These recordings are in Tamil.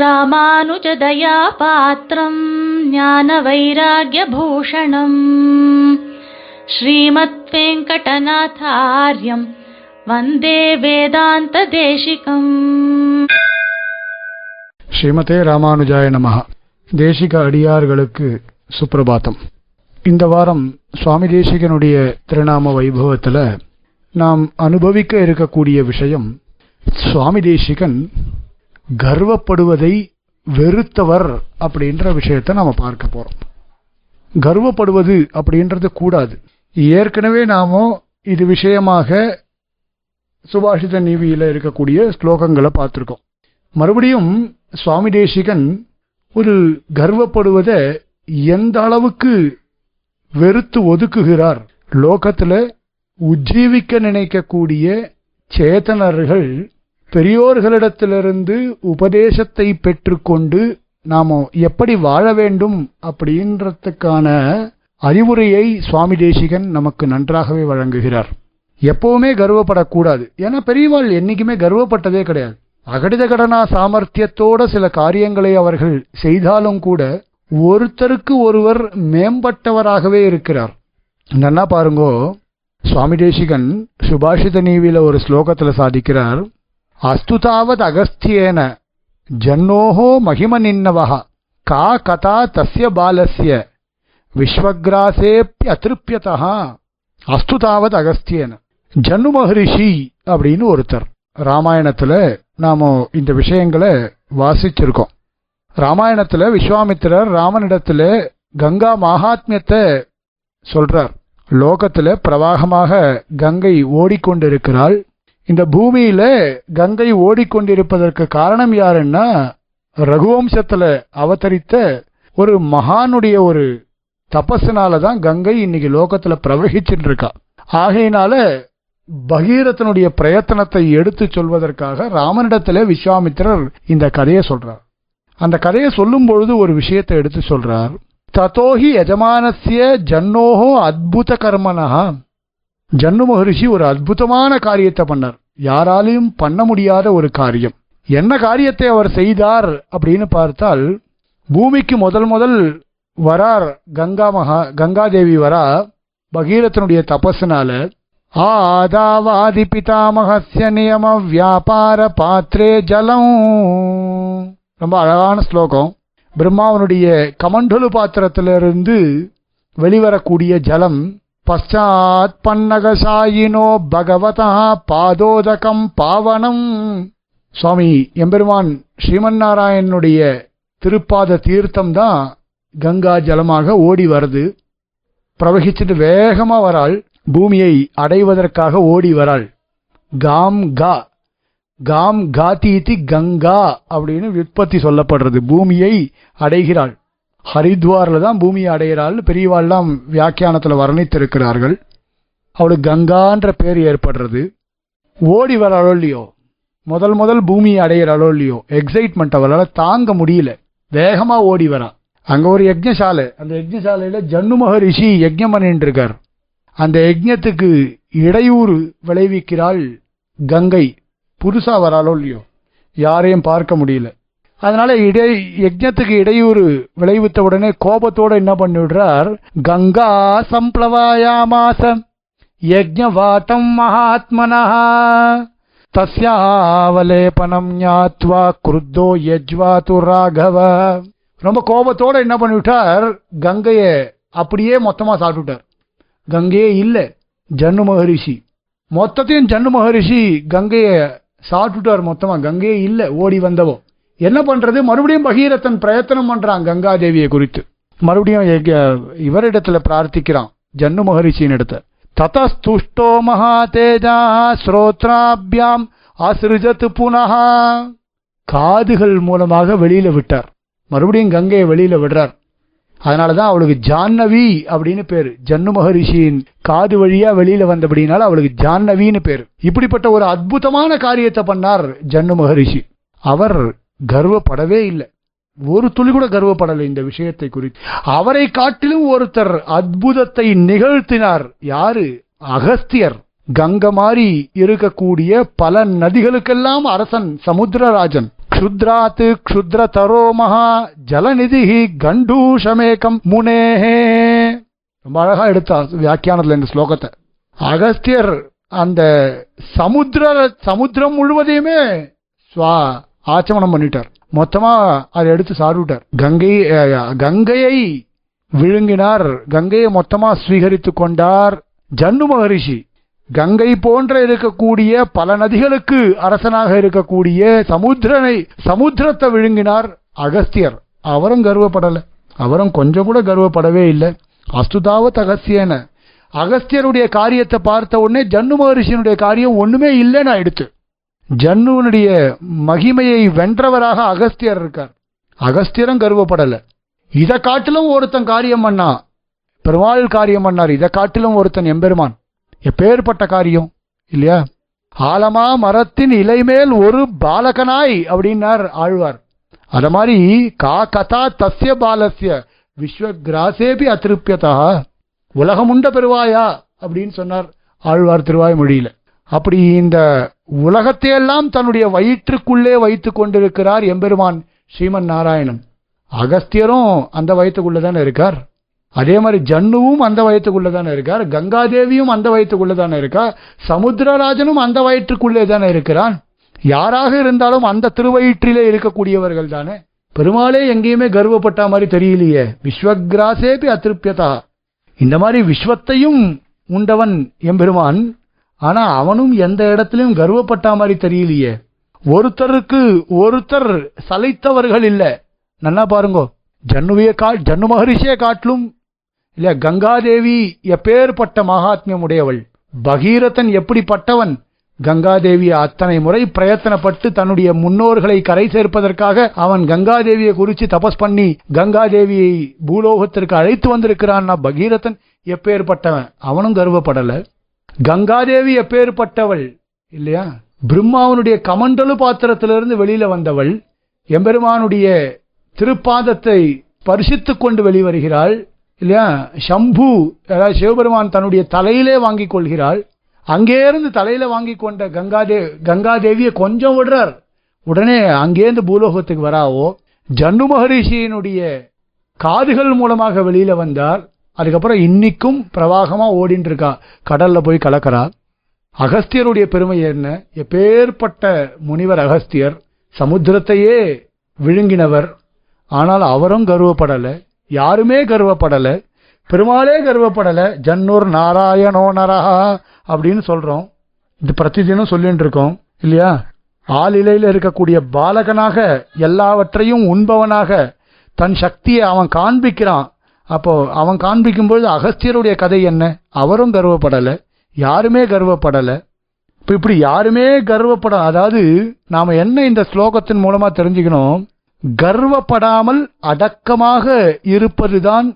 ராமானுஜதயா பாத்திரம் ஞான வைராகியபூஷணம் ஸ்ரீமத் வெங்கடநாதாரியம் வந்தே வேதாந்த தேசிகம் ஸ்ரீமதே ராமானுஜாய நமஹ தேசிக அடியார்களுக்கு சுப்பிரபாத்தம் இந்த வாரம் சுவாமி தேசிகனுடைய திருநாம வைபவத்தில் நாம் அனுபவிக்க இருக்கக்கூடிய விஷயம் சுவாமி தேசிகன் கர்வப்படுவதை வெறுத்தவர் அப்படின்ற விஷயத்தை நாம பார்க்க போறோம். கர்வப்படுவது அப்படின்றது கூடாது. ஏற்கனவே நாம இது விஷயமாக சுபாஷித நீவியில இருக்கக்கூடிய ஸ்லோகங்களை பார்த்துருக்கோம். மறுபடியும் சுவாமி தேசிகன் ஒரு கர்வப்படுவதை எந்த அளவுக்கு வெறுத்து ஒதுக்குகிறார்? லோகத்துல உஜ்ஜீவிக்க நினைக்கக்கூடிய சேத்தனர்கள் பெரியோர்களிடத்திலிருந்து உபதேசத்தை பெற்றுக்கொண்டு நாம் எப்படி வாழ வேண்டும் அப்படின்றதுக்கான அறிவுரையை சுவாமி தேசிகன் நமக்கு நன்றாகவே வழங்குகிறார். எப்பவுமே கர்வப்படக்கூடாது. ஏன்னா பெரியவாள் என்னைக்குமே கர்வப்பட்டதே கிடையாது. அகடித கடனா சாமர்த்தியத்தோட சில காரியங்களை அவர்கள் செய்தாலும் கூட ஒருத்தருக்கு ஒருவர் மேம்பட்டவராகவே இருக்கிறார். நல்லா பாருங்கோ. சுவாமி தேசிகன் சுபாஷித நீவில ஒரு ஸ்லோகத்துல சாதிக்கிறார். அஸ்துதாவத் அகஸ்தியேன. ஜன்னோஹோ மகிம கா கதா தஸ்ய பாலசிய விஸ்வக்ராசேப்பி அதிருப்பியதா அஸ்துதாவத் அகஸ்தியேன. ஜன்னு மகரிஷி அப்படின்னு ஒருத்தர். ராமாயணத்துல நாம இந்த விஷயங்களை வாசிச்சிருக்கோம். ராமாயணத்துல விஸ்வாமித்திரர் ராமனிடத்துல கங்கா மகாத்மியத்தை சொல்றார். லோகத்துல பிரவாகமாக கங்கை ஓடிக்கொண்டிருக்கிறாள். இந்த பூமியில கங்கை ஓடிக்கொண்டிருப்பதற்கு காரணம் யாருன்னா ரகுவம்சத்துல அவதரித்த ஒரு மகானுடைய ஒரு தபஸுனால தான் கங்கை இன்னைக்கு லோகத்துல பிரவகிச்சுட்டு இருக்கா ஆகையினால பகீரதனுடைய பிரயத்தனத்தை எடுத்து சொல்வதற்காக ராமனிடத்துல விஸ்வாமித்திரர் இந்த கதையை சொல்றார். அந்த கதையை சொல்லும் பொழுது ஒரு விஷயத்தை எடுத்து சொல்றார். ததோஹி எஜமானசிய ஜன்னோஹோ அத்புத கர்மனஹா ஜன்னு மகரிஷி ஒரு அற்புதமான காரியத்தை பண்ணார். யாராலையும் பண்ண முடியாத ஒரு காரியம். என்ன காரியத்தை அவர் செய்தார் அப்படின்னு பார்த்தால் பூமிக்கு முதல் முதல் வரார் கங்கா மகா கங்காதேவி வரா பகீரத்தனுடைய தபஸ்னால ஆதாவாதி பிதாமகசிய நியம வியாபார பாத்திரே ஜலம். ரொம்ப அழகான ஸ்லோகம். பிரம்மாவனுடைய கமண்டலு பாத்திரத்திலிருந்து வெளிவரக்கூடிய ஜலம் பஷாத் பன்னகசாயினோ பகவதா பாதோதகம் பாவனம் சுவாமி எம்பெருமான் ஸ்ரீமன் நாராயணனுடைய திருப்பாத தீர்த்தம் தான் கங்கா ஜலமாக ஓடி வருது. பிரவகிச்சுட்டு வேகமாக வராள். பூமியை அடைவதற்காக ஓடி வராள். காம் கா காம் காத்தீதி கங்கா அப்படின்னு விற்பத்தி சொல்லப்படுறது. பூமியை அடைகிறாள். ஹரித்வாரில் தான் பூமியை அடைகிறாள். பெரியவாள்லாம் வியாக்கியானத்தில் வர்ணித்திருக்கிறார்கள். அவளுக்கு கங்கான்ற பேர் ஏற்படுறது. ஓடி வராளோ இல்லையோ? முதல் முதல் பூமியை அடைகிறாளோ இல்லையோ? எக்ஸைட்மெண்ட் அவளால் தாங்க முடியல. வேகமாக ஓடி வரா. அங்கே ஒரு யஜ்ஞசாலை. அந்த யஜ்ஞசாலையில ஜன்னு மகரிஷி யஜ்ஞம் பண்ணிட்டு அந்த யஜ்ஞத்துக்கு இடையூறு விளைவிக்கிறாள் கங்கை. புதுசாக வராளோ இல்லையோ? யாரையும் பார்க்க முடியல. அதனால இடை யஜ்ஞத்துக்கு இடையூறு விளைவித்த உடனே கோபத்தோட என்ன பண்ணிவிடுறார்? கங்கா சம்பிளவாயாமாசம் யஜ்ஞவாட்டம் மகாத்மனா. தஸ்யாவலேபனம் ஞாத்வா குருத்தோ யஜ்வாத்து ராகவ. ரொம்ப கோபத்தோட என்ன பண்ணிவிட்டார்? கங்கையை அப்படியே மொத்தமா சாப்பிட்டுட்டார். கங்கையே இல்லை ஜன்னு மகரிஷி. மொத்தத்தையும் ஜன்னு மகரிஷி கங்கையை சாப்பிட்டுட்டார் மொத்தமா. கங்கையே இல்லை ஓடி வந்தவோ. என்ன பண்றது? மறுபடியும் பகீரதன் பிரயத்தனம் பண்றான் கங்கா தேவியை குறித்து. மறுபடியும் இவரிடத்துல பிரார்த்திக்கிறான் ஜன்னு மகரிஷியின் இடத்த ததஸ்துஷ்டோ மகாதேஜா ஸ்ரோத்ராபியாம் அசிருஜத்து புனகா காதுகள் மூலமாக வெளியில விட்டார். மறுபடியும் கங்கையை வெளியில விடுறார். அதனாலதான் அவளுக்கு ஜான்னவி அப்படின்னு பேரு. ஜன்னு மகரிஷியின் காது வழியா வெளியில வந்தபடினால அவளுக்கு ஜான்னவின்னு பேரு. இப்படிப்பட்ட ஒரு அற்புதமான காரியத்தை பண்ணார் ஜன்னு மகரிஷி. அவர் கர்வப்படவே இல்லை. ஒரு துளி கூட கர்வப்படலை இந்த விஷயத்தை குறித்து. அவரை காட்டிலும் ஒருத்தர் அற்புதத்தை நிகழ்த்தினார். யாரு? அகஸ்தியர். கங்க மாதிரி இருக்கக்கூடிய பல நதிகளுக்கெல்லாம் அரசன் சமுத்திரராஜன். க்ஷுத்ராத் க்ஷுத்ரதரோ மகா ஜலநிதி கண்டூஷமேகம் முனேஹே. ரொம்ப அழகா எடுத்தா வியாக்கியானத்துல இந்த ஸ்லோகத்தை. அகஸ்தியர் அந்த சமுத்திர சமுத்திரம் முழுவதையுமே ஸ்வா ஆச்சமனம் பண்ணிட்டார். மொத்தமா அதை எடுத்து சாருவிட்டார் கங்கை கங்கையை விழுங்கினார். கங்கையை மொத்தமா ஸ்வீகரித்து கொண்டார் ஜன்னு மகரிஷி. கங்கை போன்ற இருக்கக்கூடிய பல நதிகளுக்கு அரசனாக இருக்கக்கூடிய சமுத்திரனை சமுத்திரத்தை விழுங்கினார் அகஸ்தியர். அவரும் கர்வப்படல. அவரும் கொஞ்சம் கூட கர்வப்படவே இல்லை. அஸ்துதாவத் அகஸ்தியன அகஸ்தியருடைய காரியத்தை பார்த்த உடனே ஜன்னு மகரிஷியனுடைய காரியம் ஒண்ணுமே இல்லைன்னு ஆயிடுத்து ஜன்னுவனுடைய மகிமையை வென்றவராக அகஸ்தியர் இருக்கார். அகஸ்தியரும் கருவப்படலை. இதை காட்டிலும் ஒருத்தன் காரியம் பண்ணா பெருமாள் காரியம் பண்ணார். இதை காட்டிலும் ஒருத்தன் எம்பெருமான். எப்பேற்பட்ட காரியம்? இல்லையா? ஆலமா மரத்தின் இலைமேல் ஒரு பாலகனாய் அப்படின்னார் ஆழ்வார். அத மாதிரி கா கதா தஸ்ய பாலஸ்ய விஸ்வகிராசேபி அதிருப்தியதா உலகமுண்ட பெருவாயா அப்படின்னு சொன்னார் ஆழ்வார் திருவாய் மொழியில அப்படி இந்த உலகத்தையெல்லாம் தன்னுடைய வயிற்றுக்குள்ளே வைத்து கொண்டிருக்கிறார் எம்பெருமான் ஸ்ரீமன் நாராயணன். அகஸ்தியரும் அந்த வயிற்றுக்குள்ளே தானே இருக்கார்? அதே மாதிரி ஜன்னுவும் அந்த வயிற்றுக்குள்ளே தானே இருக்கார் கங்காதேவியும் அந்த வயிற்றுக்குள்ளே தானே இருக்கார் சமுத்திரராஜனும் அந்த வயிற்றுக்குள்ளே தானே இருக்கிறான். யாராக இருந்தாலும் அந்த திருவயிற்றிலே இருக்கக்கூடியவர்கள் தானே. பெருமாளே எங்கேயுமே கர்வப்பட்ட மாதிரி தெரியலையே. விஸ்வகிராசேபி அதிருப்தியதா இந்த மாதிரி விஸ்வத்தையும் உண்டவன் எம்பெருமான். ஆனா அவனும் எந்த இடத்திலும் கர்வப்பட்ட மாதிரி தெரியலையே. ஒருத்தருக்கு ஒருத்தர் சலைத்தவர்கள் இல்ல. நல்லா பாருங்க. ஜன்னுவைய கா ஜன்னு மகரிஷியை காட்டிலும் இல்ல கங்காதேவி எப்பேற்பட்ட மகாத்மியம் உடையவள் பகீரதன் எப்படிப்பட்டவன்? கங்காதேவி அத்தனை முறை பிரயத்தனப்பட்டு தன்னுடைய முன்னோர்களை கரை சேர்ப்பதற்காக அவன் கங்காதேவியை குறித்து தபஸ் பண்ணி கங்காதேவியை பூலோகத்திற்கு அழைத்து வந்திருக்கிறான்னா பகீரதன் எப்பேற்பட்டவன்? அவனும் கருவப்படலை. கங்காதேவி எப்பேற்பட்டவள் இல்லையா? பிரம்மாவனுடைய கமண்டலு பாத்திரத்திலிருந்து வெளியில வந்தவள் எம்பெருமானுடைய திருப்பாதத்தை பரிசித்துக் கொண்டு வெளிவருகிறாள் இல்லையா? சம்பு அதாவது சிவபெருமான் தன்னுடைய தலையிலே வாங்கிக் கொள்கிறாள். அங்கேருந்து தலையில வாங்கி கொண்ட கங்காதே கங்காதேவியை கொஞ்சம் விடுறார். உடனே அங்கேருந்து பூலோகத்துக்கு வராவோ. ஜன்னு மகரிஷியினுடைய காதுகள் மூலமாக வெளியில வந்தார். அதுக்கப்புறம் இன்னைக்கும் பிரவாகமாக ஓடின்னு இருக்கா கடல்ல போய் கலக்கிறா. அகஸ்தியருடைய பெருமை என்ன? எப்பேற்பட்ட முனிவர் அகஸ்தியர் சமுத்திரத்தையே விழுங்கினவர். ஆனால் அவரும் கருவப்படலை யாருமே கருவப்படலை பெருமாளே கருவப்படலை ஜன்னூர் நாராயணோ நரஹா அப்படின்னு சொல்றோம். இது பிரதிதினம் சொல்லிட்டு இருக்கோம் இல்லையா ஆளிலையில் இருக்கக்கூடிய பாலகனாக எல்லாவற்றையும் உண்பவனாக தன் சக்தியை அவன் காண்பிக்கிறான். அப்போ அவன் காண்பிக்கும்பொழுது அகஸ்தியருடைய கதை என்ன? அவரும் கர்வப்படலை யாருமே கர்வப்படலை. இப்போ இப்படி யாருமே கர்வப்பட அதாவது நாம் என்ன இந்த ஸ்லோகத்தின் மூலமாக தெரிஞ்சுக்கணும்? கர்வப்படாமல் அடக்கமாக இருப்பதுதான்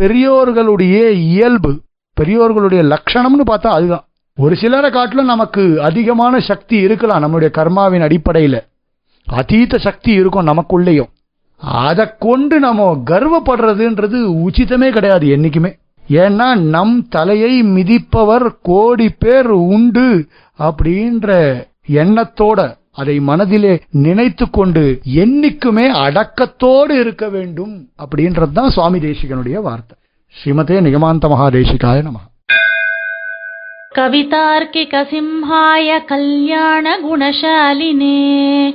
பெரியோர்களுடைய இயல்பு. பெரியோர்களுடைய லட்சணம்னு பார்த்தா அதுதான். ஒரு சிலரை காட்டிலும் நமக்கு அதிகமான சக்தி இருக்கலாம் நம்மளுடைய கர்மாவின் அடிப்படையில். அதீத சக்தி இருக்கும் நமக்குள்ளேயும். அதை கொண்டு நம்ம கர்வப்படுறதுன்றது உச்சிதமே கிடையாது என்னைக்குமே. ஏன்னா நம் தலையை மிதிப்பவர் கோடி பேர் உண்டு அப்படின்ற எண்ணத்தோட அதை மனதிலே நினைத்து கொண்டு என்னைக்குமே அடக்கத்தோடு இருக்க வேண்டும் அப்படின்றது தான் சுவாமி தேசிகனுடைய வார்த்தை. ஸ்ரீமதே நிகமாந்த மகாதேசிகாய நம. கவிதார்க்கிக சிம்ஹாய கல்யாண குணசாலினே.